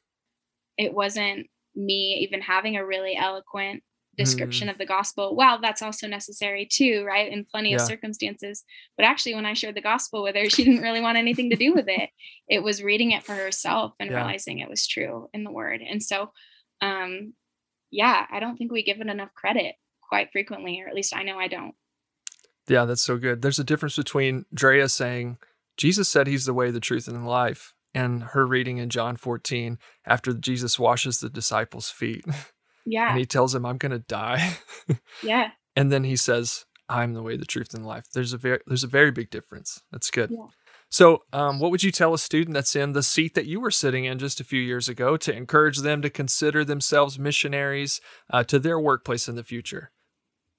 it wasn't me even having a really eloquent description mm. of the gospel wow that's also necessary too right in plenty yeah. of circumstances but actually when i shared the gospel with her she didn't really want anything to do with it it was reading it for herself and yeah. realizing it was true in the word and so um yeah i don't think we give it enough credit quite frequently or at least i know i don't yeah that's so good there's a difference between drea saying jesus said he's the way the truth and the life and her reading in john 14 after jesus washes the disciples feet Yeah. And he tells him, I'm going to die. yeah. And then he says, I'm the way, the truth, and the life. There's a very, there's a very big difference. That's good. Yeah. So, um, what would you tell a student that's in the seat that you were sitting in just a few years ago to encourage them to consider themselves missionaries uh, to their workplace in the future?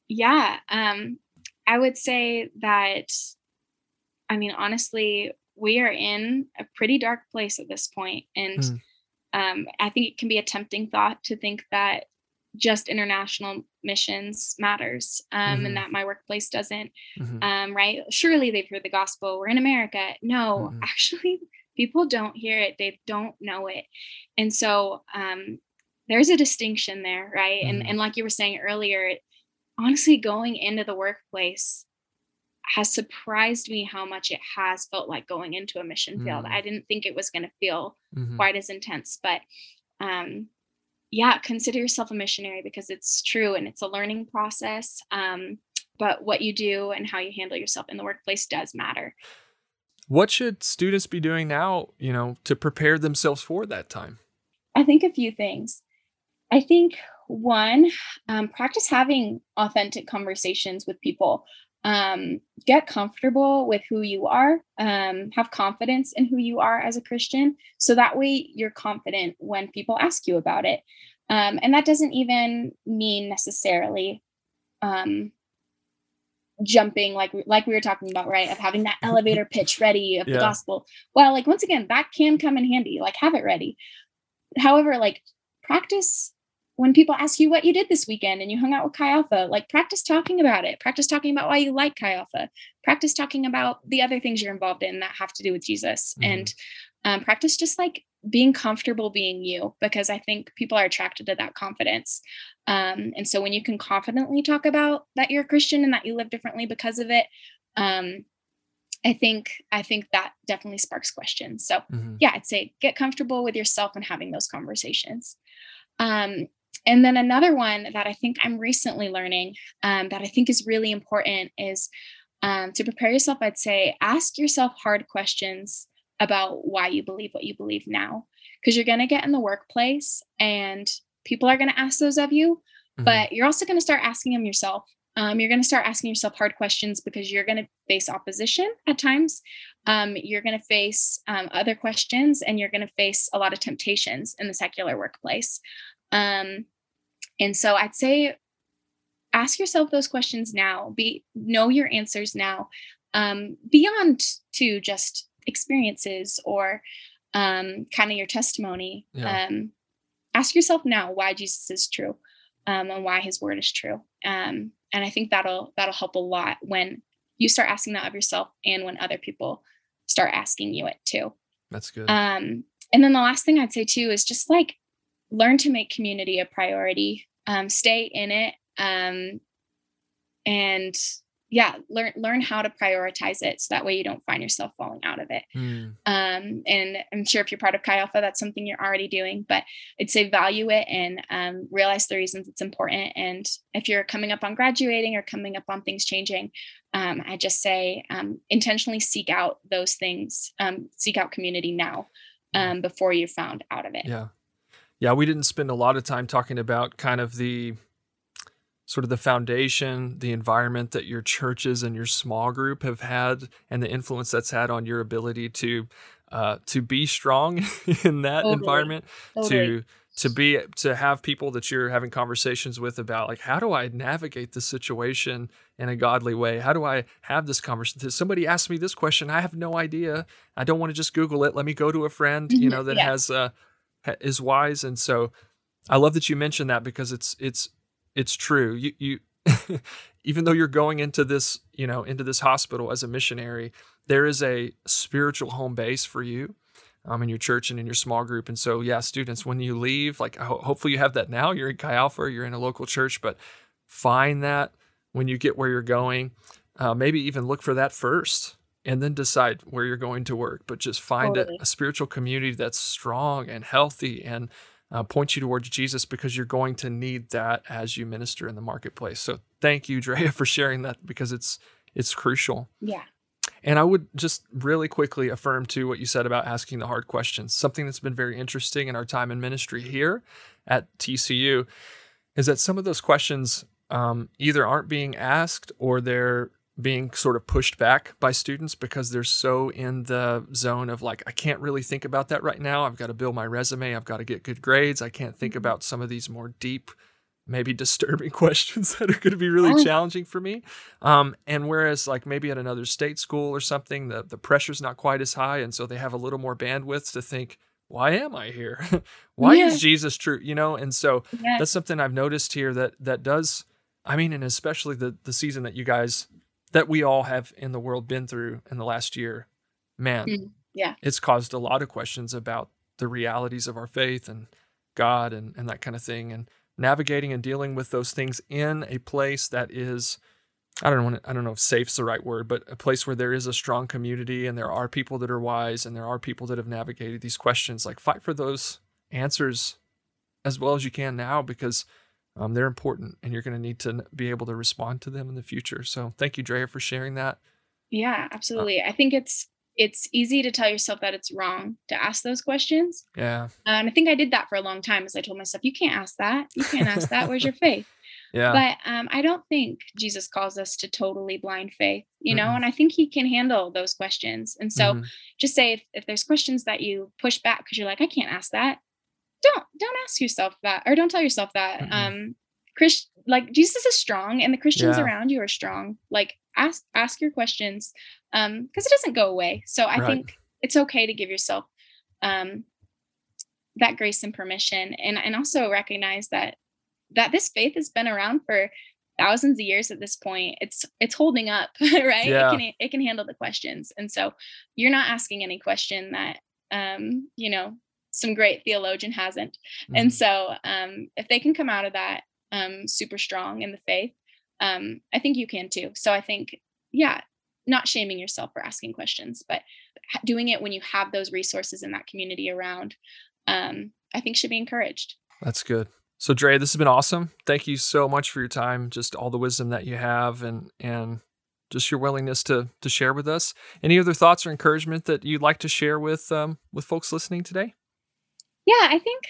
Yeah, um, I would say that. I mean, honestly, we are in a pretty dark place at this point, and mm. um, I think it can be a tempting thought to think that just international missions matters um, mm-hmm. and that my workplace doesn't mm-hmm. um, right surely they've heard the gospel we're in america no mm-hmm. actually people don't hear it they don't know it and so um, there's a distinction there right and mm-hmm. and like you were saying earlier honestly going into the workplace has surprised me how much it has felt like going into a mission field mm. i didn't think it was going to feel mm-hmm. quite as intense but um yeah, consider yourself a missionary because it's true and it's a learning process. Um, but what you do and how you handle yourself in the workplace does matter. What should students be doing now, you know, to prepare themselves for that time? I think a few things. I think one, um, practice having authentic conversations with people um, get comfortable with who you are, um, have confidence in who you are as a Christian. So that way you're confident when people ask you about it. Um, and that doesn't even mean necessarily um, jumping like like we were talking about right of having that elevator pitch ready of yeah. the gospel well like once again that can come in handy like have it ready however like practice when people ask you what you did this weekend and you hung out with Chi Alpha, like practice talking about it. Practice talking about why you like Chi Alpha. Practice talking about the other things you're involved in that have to do with Jesus. Mm-hmm. And um, practice just like being comfortable being you, because I think people are attracted to that confidence. Um, and so when you can confidently talk about that you're a Christian and that you live differently because of it, um, I think I think that definitely sparks questions. So mm-hmm. yeah, I'd say get comfortable with yourself and having those conversations. Um, and then another one that I think I'm recently learning um, that I think is really important is um, to prepare yourself. I'd say ask yourself hard questions about why you believe what you believe now, because you're going to get in the workplace and people are going to ask those of you, mm-hmm. but you're also going to start asking them yourself. Um, you're going to start asking yourself hard questions because you're going to face opposition at times. Um, you're going to face um, other questions and you're going to face a lot of temptations in the secular workplace. Um, and so I'd say ask yourself those questions now. Be know your answers now. Um, beyond to just experiences or um, kind of your testimony. Yeah. Um, ask yourself now why Jesus is true um, and why His word is true. Um, and I think that'll that'll help a lot when you start asking that of yourself and when other people start asking you it too. That's good. Um, and then the last thing I'd say too is just like learn to make community a priority um, stay in it um, and yeah learn learn how to prioritize it so that way you don't find yourself falling out of it. Mm. um, and i'm sure if you're part of chi alpha that's something you're already doing but i'd say value it and um, realize the reasons it's important. And if you're coming up on graduating or coming up on things changing um, i just say um, intentionally seek out those things um, seek out community now um, before you're found out of it. Yeah yeah, we didn't spend a lot of time talking about kind of the sort of the foundation, the environment that your churches and your small group have had, and the influence that's had on your ability to uh, to be strong in that totally. environment, totally. to to be to have people that you're having conversations with about like how do I navigate this situation in a godly way? How do I have this conversation? Somebody asked me this question, I have no idea. I don't want to just Google it. Let me go to a friend, you know, that yeah. has uh, is wise and so i love that you mentioned that because it's it's it's true. You you even though you're going into this you know into this hospital as a missionary there is a spiritual home base for you um, in your church and in your small group. And so yeah students when you leave like ho- hopefully you have that now. You're in chi alpha you're in a local church but find that when you get where you're going. Uh, maybe even look for that first and then decide where you're going to work. But just find totally. a, a, spiritual community that's strong and healthy and uh, point you towards Jesus because you're going to need that as you minister in the marketplace. So thank you, Drea, for sharing that because it's it's crucial. Yeah. And I would just really quickly affirm to what you said about asking the hard questions. Something that's been very interesting in our time in ministry here at TCU is that some of those questions um, either aren't being asked or they're being sort of pushed back by students because they're so in the zone of like, I can't really think about that right now. I've got to build my resume. I've got to get good grades. I can't think mm-hmm. about some of these more deep, maybe disturbing questions that are going to be really challenging for me. Um, and whereas, like maybe at another state school or something, the, the pressure's not quite as high. And so they have a little more bandwidth to think, why am I here? why yeah. is Jesus true? You know, and so yeah. that's something I've noticed here that that does. I mean, and especially the the season that you guys that we all have in the world been through in the last year, man, mm, yeah, it's caused a lot of questions about the realities of our faith and God and, and that kind of thing. And navigating and dealing with those things in a place that is, I don't know, I don't know if safe's the right word, but a place where there is a strong community and there are people that are wise and there are people that have navigated these questions. Like fight for those answers as well as you can now because um, they're important and you're going to need to be able to respond to them in the future. So thank you, Drea, for sharing that. Yeah, uh, absolutely. Uh, I think it's it's easy to tell yourself that it's wrong to ask those questions. Yeah. and I think I did that for a long time as I told myself, you can't ask that. You can't ask that. Where's your faith? Yeah. But um, I don't think Jesus calls us to totally blind faith, you know, mm-hmm. and I think he can handle those questions. And so mm-hmm. just say if, if there's questions that you push back because you're like, I can't ask that, don't don't ask yourself that or don't tell yourself that mm-hmm. um Christ like Jesus is strong and the Christians yeah. around you are strong. Like ask ask your questions um because it doesn't go away. So I right. think it's okay to give yourself um that grace and permission and and also recognize that that this faith has been around for thousands of years at this point it's it's holding up right yeah. it can it can handle the questions and so you're not asking any question that um you know some great theologian hasn't. Mm-hmm. And so um, if they can come out of that um, super strong in the faith, um, I think you can too. So I think, yeah, not shaming yourself for asking questions, but doing it when you have those resources in that community around, um, I think should be encouraged. That's good. So Dre, this has been awesome. Thank you so much for your time, just all the wisdom that you have and and just your willingness to to share with us. Any other thoughts or encouragement that you'd like to share with um, with folks listening today? Yeah, I think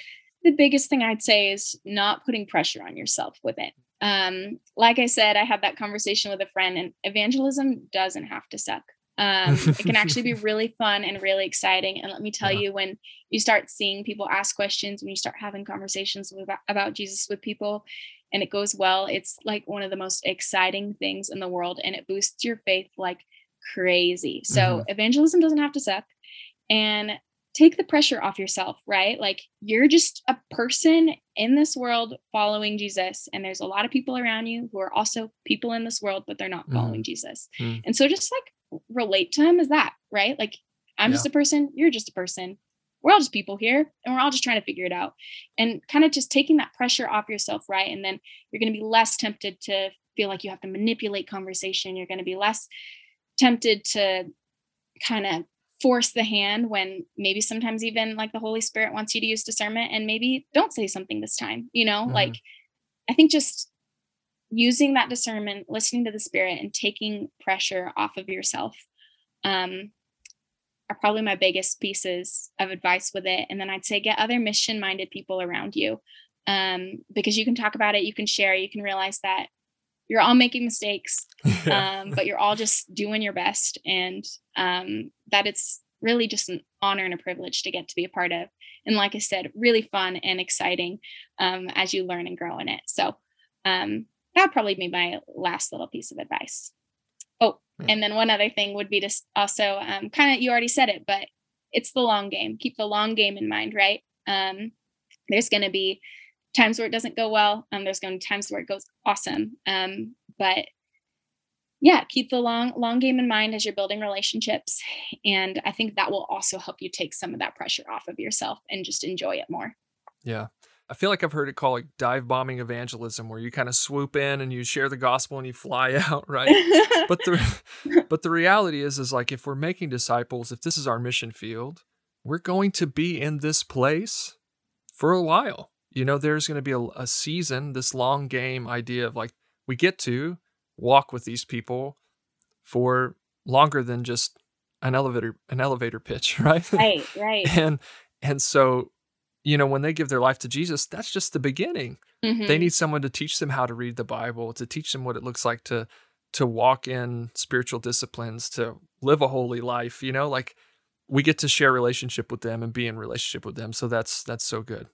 the biggest thing I'd say is not putting pressure on yourself with it. Um, like I said, I had that conversation with a friend, and evangelism doesn't have to suck. Um, it can actually be really fun and really exciting. And let me tell yeah. you, when you start seeing people ask questions, when you start having conversations with, about Jesus with people, and it goes well, it's like one of the most exciting things in the world, and it boosts your faith like crazy. So mm-hmm. evangelism doesn't have to suck. And take the pressure off yourself, right? Like you're just a person in this world following Jesus. And there's a lot of people around you who are also people in this world, but they're not following mm. Jesus. Mm. And so just like relate to him as that, right? Like I'm yeah. just a person, you're just a person. We're all just people here and we're all just trying to figure it out. And kind of just taking that pressure off yourself, right? And then you're going to be less tempted to feel like you have to manipulate conversation. You're going to be less tempted to kind of force the hand when maybe sometimes even like the Holy Spirit wants you to use discernment and maybe don't say something this time, you know? Mm-hmm. Like I think just using that discernment, listening to the spirit and taking pressure off of yourself um are probably my biggest pieces of advice with it. And then I'd say get other mission minded people around you. Um, because you can talk about it, you can share, you can realize that you're all making mistakes um, but you're all just doing your best and um, that it's really just an honor and a privilege to get to be a part of. And like i said really fun and exciting um, as you learn and grow in it. So um, that probably be my last little piece of advice. Oh and then one other thing would be to also um, kind of you already said it but it's the long game. Keep the long game in mind right? Um, there's going to be times where it doesn't go well. Um, there's going to be times where it goes awesome. Um, but yeah, keep the long long game in mind as you're building relationships, and I think that will also help you take some of that pressure off of yourself and just enjoy it more. Yeah. I feel like I've heard it called like dive bombing evangelism, where you kind of swoop in and you share the gospel and you fly out, right? but the but the reality is, is like if we're making disciples, if this is our mission field, we're going to be in this place for a while you know, there's going to be a, a season, this long game idea of like, we get to walk with these people for longer than just an elevator an elevator pitch right right right and and so you know when they give their life to jesus that's just the beginning mm-hmm. they need someone to teach them how to read the bible to teach them what it looks like to to walk in spiritual disciplines to live a holy life you know like we get to share relationship with them and be in relationship with them so that's that's so good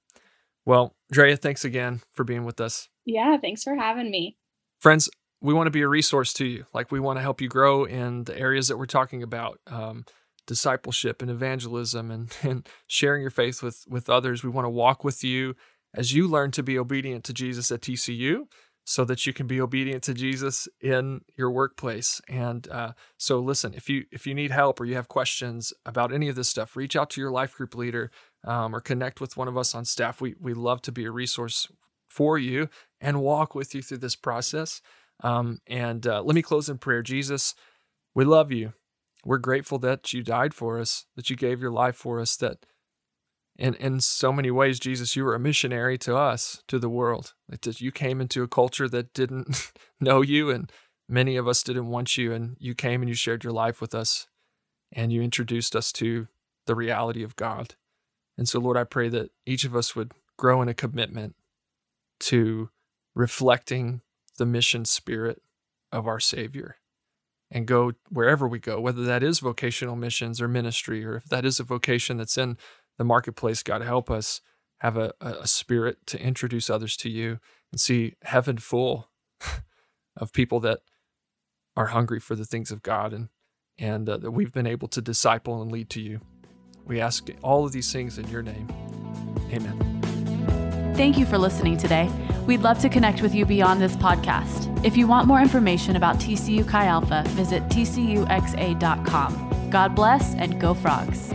well, Drea, thanks again for being with us. Yeah, thanks for having me. Friends, we want to be a resource to you. Like, we want to help you grow in the areas that we're talking about um, discipleship and evangelism and, and sharing your faith with, with others. We want to walk with you as you learn to be obedient to Jesus at TCU so that you can be obedient to Jesus in your workplace. And uh, so, listen, if you if you need help or you have questions about any of this stuff, reach out to your life group leader um, or connect with one of us on staff. We we love to be a resource for you and walk with you through this process. Um, and uh, let me close in prayer. Jesus, we love you. We're grateful that you died for us, that you gave your life for us, that in, in so many ways, Jesus, you were a missionary to us, to the world. You came into a culture that didn't know you, and many of us didn't want you, and you came and you shared your life with us, and you introduced us to the reality of God. And so, Lord, I pray that each of us would grow in a commitment to reflecting the mission spirit of our Savior and go wherever we go, whether that is vocational missions or ministry, or if that is a vocation that's in the marketplace. God, help us have a, a spirit to introduce others to you and see heaven full of people that are hungry for the things of God and and uh, that we've been able to disciple and lead to you. We ask all of these things in your name. Amen. Thank you for listening today. We'd love to connect with you beyond this podcast. If you want more information about TCU Chi Alpha, visit tcuxa.com. God bless and go frogs.